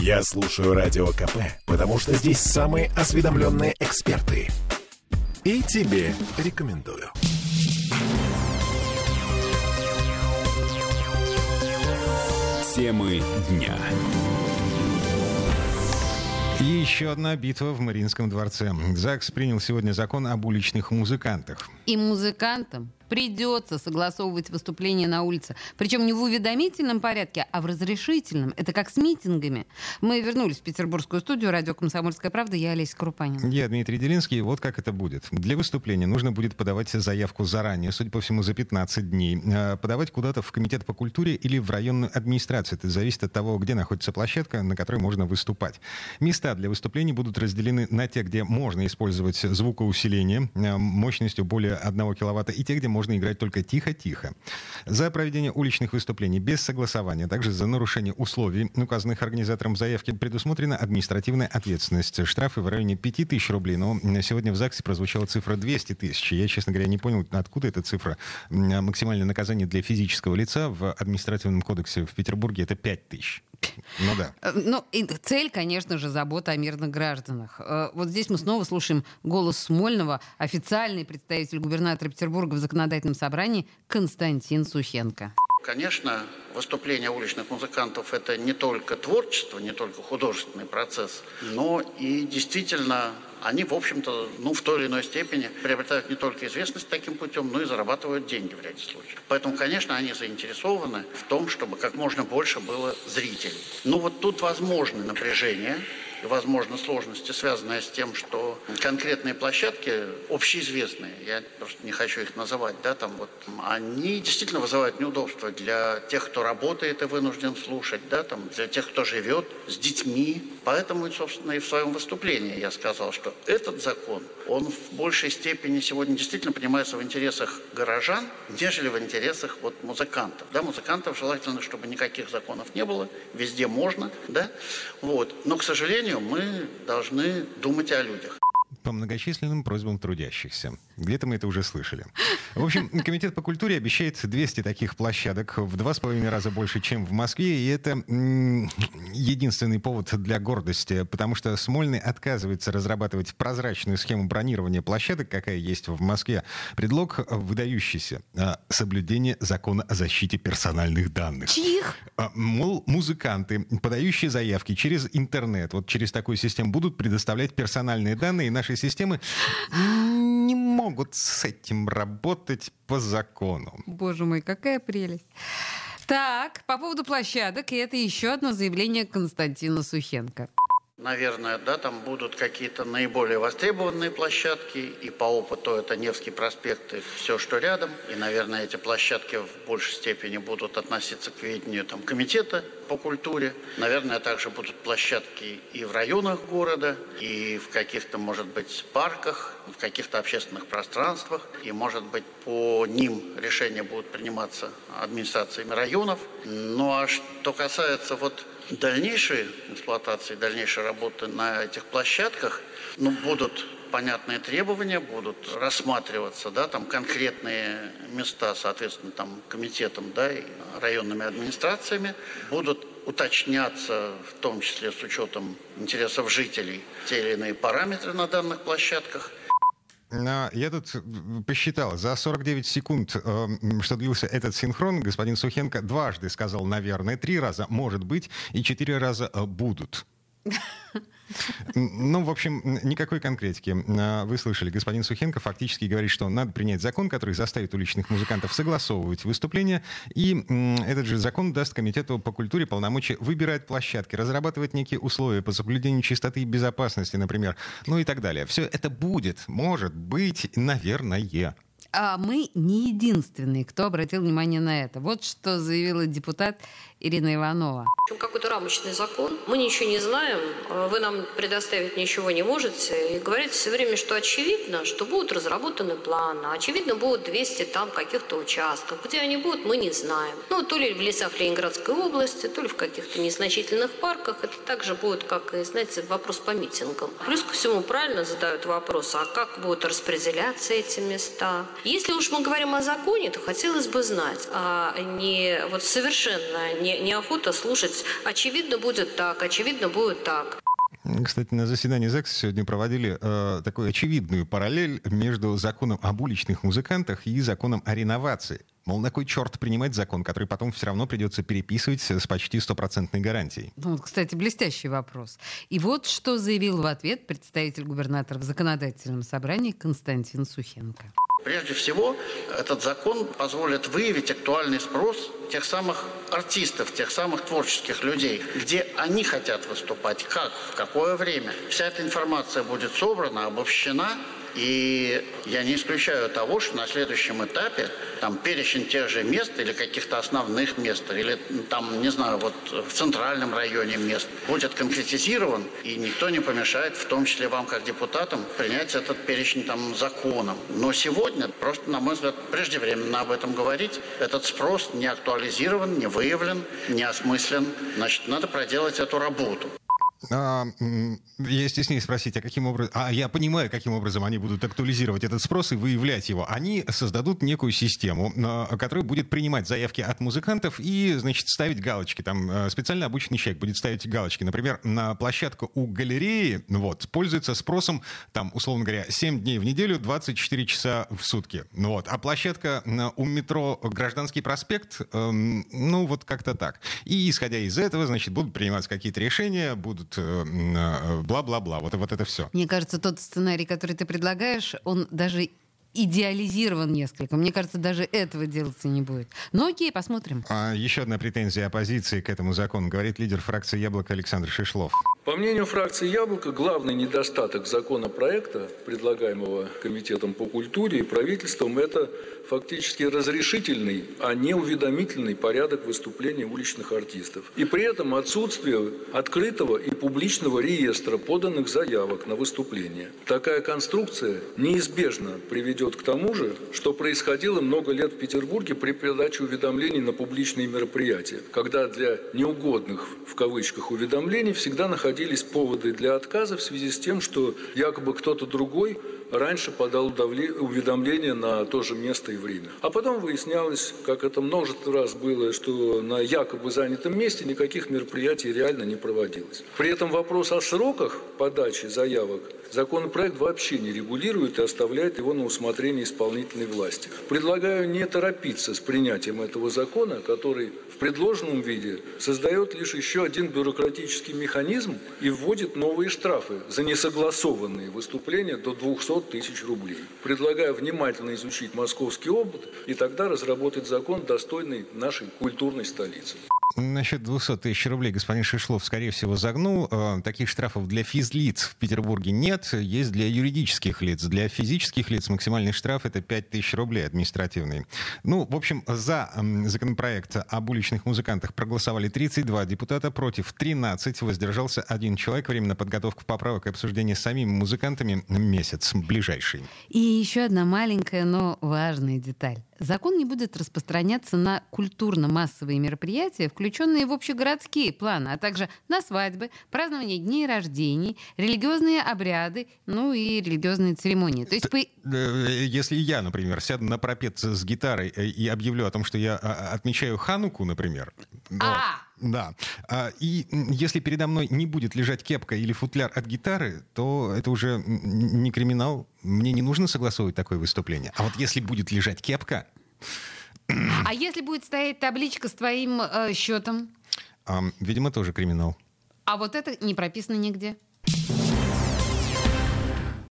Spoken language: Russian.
Я слушаю Радио КП, потому что здесь самые осведомленные эксперты. И тебе рекомендую. Темы дня. И еще одна битва в Мариинском дворце. ЗАГС принял сегодня закон об уличных музыкантах. И музыкантам придется согласовывать выступления на улице. Причем не в уведомительном порядке, а в разрешительном. Это как с митингами. Мы вернулись в петербургскую студию радио «Комсомольская правда». Я Олеся Крупанин. Я Дмитрий Делинский. Вот как это будет. Для выступления нужно будет подавать заявку заранее, судя по всему, за 15 дней. А, подавать куда-то в Комитет по культуре или в районную администрацию. Это зависит от того, где находится площадка, на которой можно выступать. Места для выступлений будут разделены на те, где можно использовать звукоусиление а, мощностью более 1 киловатта, и те, где можно играть только тихо-тихо. За проведение уличных выступлений без согласования, а также за нарушение условий, указанных организатором заявки, предусмотрена административная ответственность. Штрафы в районе 5000 рублей, но сегодня в ЗАГСе прозвучала цифра 200 тысяч. Я, честно говоря, не понял, откуда эта цифра. Максимальное наказание для физического лица в административном кодексе в Петербурге это 5 тысяч. Ну да. Э, ну, и цель, конечно же, забота о мирных гражданах. Э, вот здесь мы снова слушаем голос Смольного, официальный представитель губернатора Петербурга в законодательном собрании Константин Сухенко. Конечно, выступление уличных музыкантов – это не только творчество, не только художественный процесс, но и действительно они, в общем-то, ну, в той или иной степени приобретают не только известность таким путем, но и зарабатывают деньги в ряде случаев. Поэтому, конечно, они заинтересованы в том, чтобы как можно больше было зрителей. Ну, вот тут возможны напряжения, возможно, сложности, связанные с тем, что конкретные площадки общеизвестные, я просто не хочу их называть, да, там вот, они действительно вызывают неудобства для тех, кто работает и вынужден слушать, да, там, для тех, кто живет с детьми. Поэтому, собственно, и в своем выступлении я сказал, что этот закон, он в большей степени сегодня действительно понимается в интересах горожан, нежели в интересах вот, музыкантов. Да, музыкантов желательно, чтобы никаких законов не было, везде можно, да, вот. Но, к сожалению, сожалению, мы должны думать о людях по многочисленным просьбам трудящихся. Где-то мы это уже слышали. В общем, Комитет по культуре обещает 200 таких площадок в два с половиной раза больше, чем в Москве. И это единственный повод для гордости, потому что Смольный отказывается разрабатывать прозрачную схему бронирования площадок, какая есть в Москве. Предлог выдающийся. А, соблюдение закона о защите персональных данных. Чьих? А, мол, музыканты, подающие заявки через интернет, вот через такую систему, будут предоставлять персональные данные, и нашей системы не могут с этим работать по закону. Боже мой, какая прелесть. Так, по поводу площадок, и это еще одно заявление Константина Сухенко. Наверное, да, там будут какие-то наиболее востребованные площадки, и по опыту это Невский проспект и все, что рядом. И, наверное, эти площадки в большей степени будут относиться к ведению там, комитета по культуре. Наверное, также будут площадки и в районах города, и в каких-то, может быть, парках, в каких-то общественных пространствах. И, может быть, по ним решения будут приниматься администрациями районов. Ну а что касается вот дальнейшей эксплуатации, дальнейшей работы на этих площадках, ну, будут понятные требования, будут рассматриваться, да, там конкретные места, соответственно, там комитетом, да, и районными администрациями, будут уточняться, в том числе с учетом интересов жителей, те или иные параметры на данных площадках. Я тут э, посчитал, за 49 секунд, э, что длился этот синхрон, господин Сухенко дважды сказал «наверное», три раза «может быть» и четыре раза э, «будут». Ну, в общем, никакой конкретики. А, вы слышали, господин Сухенко фактически говорит, что надо принять закон, который заставит уличных музыкантов согласовывать выступления, и этот же закон даст Комитету по культуре полномочия выбирать площадки, разрабатывать некие условия по соблюдению чистоты и безопасности, например, ну и так далее. Все это будет, может быть, наверное. А мы не единственные, кто обратил внимание на это. Вот что заявила депутат Ирина Иванова. Какой-то рамочный закон. Мы ничего не знаем, а вы нам предоставить ничего не можете. И говорите все время, что очевидно, что будут разработаны планы. Очевидно, будут 200 там каких-то участков. Где они будут, мы не знаем. Ну, то ли в лесах Ленинградской области, то ли в каких-то незначительных парках. Это также будет, как, знаете, вопрос по митингам. Плюс ко всему правильно задают вопрос, а как будут распределяться эти места? Если уж мы говорим о законе, то хотелось бы знать, а не вот совершенно не не, неохота слушать. Очевидно, будет так, очевидно, будет так. Кстати, на заседании ЗАГСа сегодня проводили э, такую очевидную параллель между законом об уличных музыкантах и законом о реновации. Мол, на кой черт принимать закон, который потом все равно придется переписывать с почти стопроцентной гарантией? Ну, вот, кстати, блестящий вопрос. И вот что заявил в ответ представитель губернатора в законодательном собрании Константин Сухенко. Прежде всего, этот закон позволит выявить актуальный спрос тех самых артистов, тех самых творческих людей, где они хотят выступать, как, в какое время. Вся эта информация будет собрана, обобщена, и я не исключаю того, что на следующем этапе там перечень тех же мест или каких-то основных мест, или там, не знаю, вот в центральном районе мест будет конкретизирован, и никто не помешает, в том числе вам, как депутатам, принять этот перечень там законом. Но сегодня, просто, на мой взгляд, преждевременно об этом говорить. Этот спрос не актуализирован, не выявлен, не осмыслен. Значит, надо проделать эту работу. А, я стесняюсь спросить, а каким образом... А я понимаю, каким образом они будут актуализировать этот спрос и выявлять его. Они создадут некую систему, которая будет принимать заявки от музыкантов и, значит, ставить галочки. Там э, специально обученный человек будет ставить галочки. Например, на площадку у галереи вот, пользуется спросом, там, условно говоря, 7 дней в неделю, 24 часа в сутки. Вот. А площадка у метро Гражданский проспект, эм, ну, вот как-то так. И, исходя из этого, значит, будут приниматься какие-то решения, будут будут э, э, бла-бла-бла. Вот, вот это все. Мне кажется, тот сценарий, который ты предлагаешь, он даже идеализирован несколько. Мне кажется, даже этого делаться не будет. Но окей, посмотрим. А еще одна претензия оппозиции к этому закону, говорит лидер фракции «Яблоко» Александр Шишлов. По мнению фракции «Яблоко», главный недостаток законопроекта, предлагаемого Комитетом по культуре и правительством, это фактически разрешительный, а не уведомительный порядок выступления уличных артистов. И при этом отсутствие открытого и публичного реестра поданных заявок на выступление. Такая конструкция неизбежно приведет к тому же, что происходило много лет в Петербурге при передаче уведомлений на публичные мероприятия, когда для неугодных в кавычках уведомлений всегда находились поводы для отказа в связи с тем, что якобы кто-то другой раньше подал уведомление на то же место и время. А потом выяснялось, как это множество раз было, что на якобы занятом месте никаких мероприятий реально не проводилось. При этом вопрос о сроках подачи заявок законопроект вообще не регулирует и оставляет его на усмотрение исполнительной власти. Предлагаю не торопиться с принятием этого закона, который в предложенном виде создает лишь еще один бюрократический механизм и вводит новые штрафы за несогласованные выступления до 200 тысяч рублей. Предлагаю внимательно изучить московский опыт и тогда разработать закон, достойный нашей культурной столицы. Насчет 200 тысяч рублей господин Шишлов, скорее всего, загнул. Э, таких штрафов для физлиц в Петербурге нет. Есть для юридических лиц. Для физических лиц максимальный штраф — это 5 тысяч рублей административный. Ну, в общем, за законопроект об уличных музыкантах проголосовали 32 депутата, против 13. Воздержался один человек. Время на подготовку поправок и обсуждение с самими музыкантами месяц ближайший. И еще одна маленькая, но важная деталь. Закон не будет распространяться на культурно-массовые мероприятия, включенные в общегородские планы, а также на свадьбы, празднование дней рождений, религиозные обряды, ну и религиозные церемонии. То есть... По... Э, если я, например, сяду на пропет с гитарой э, и объявлю о том, что я а, отмечаю Хануку, например... А! Да. А, и если передо мной не будет лежать кепка или футляр от гитары, то это уже не криминал. Мне не нужно согласовывать такое выступление. А вот если будет лежать кепка... А если будет стоять табличка с твоим э, счетом? А, видимо, тоже криминал. А вот это не прописано нигде.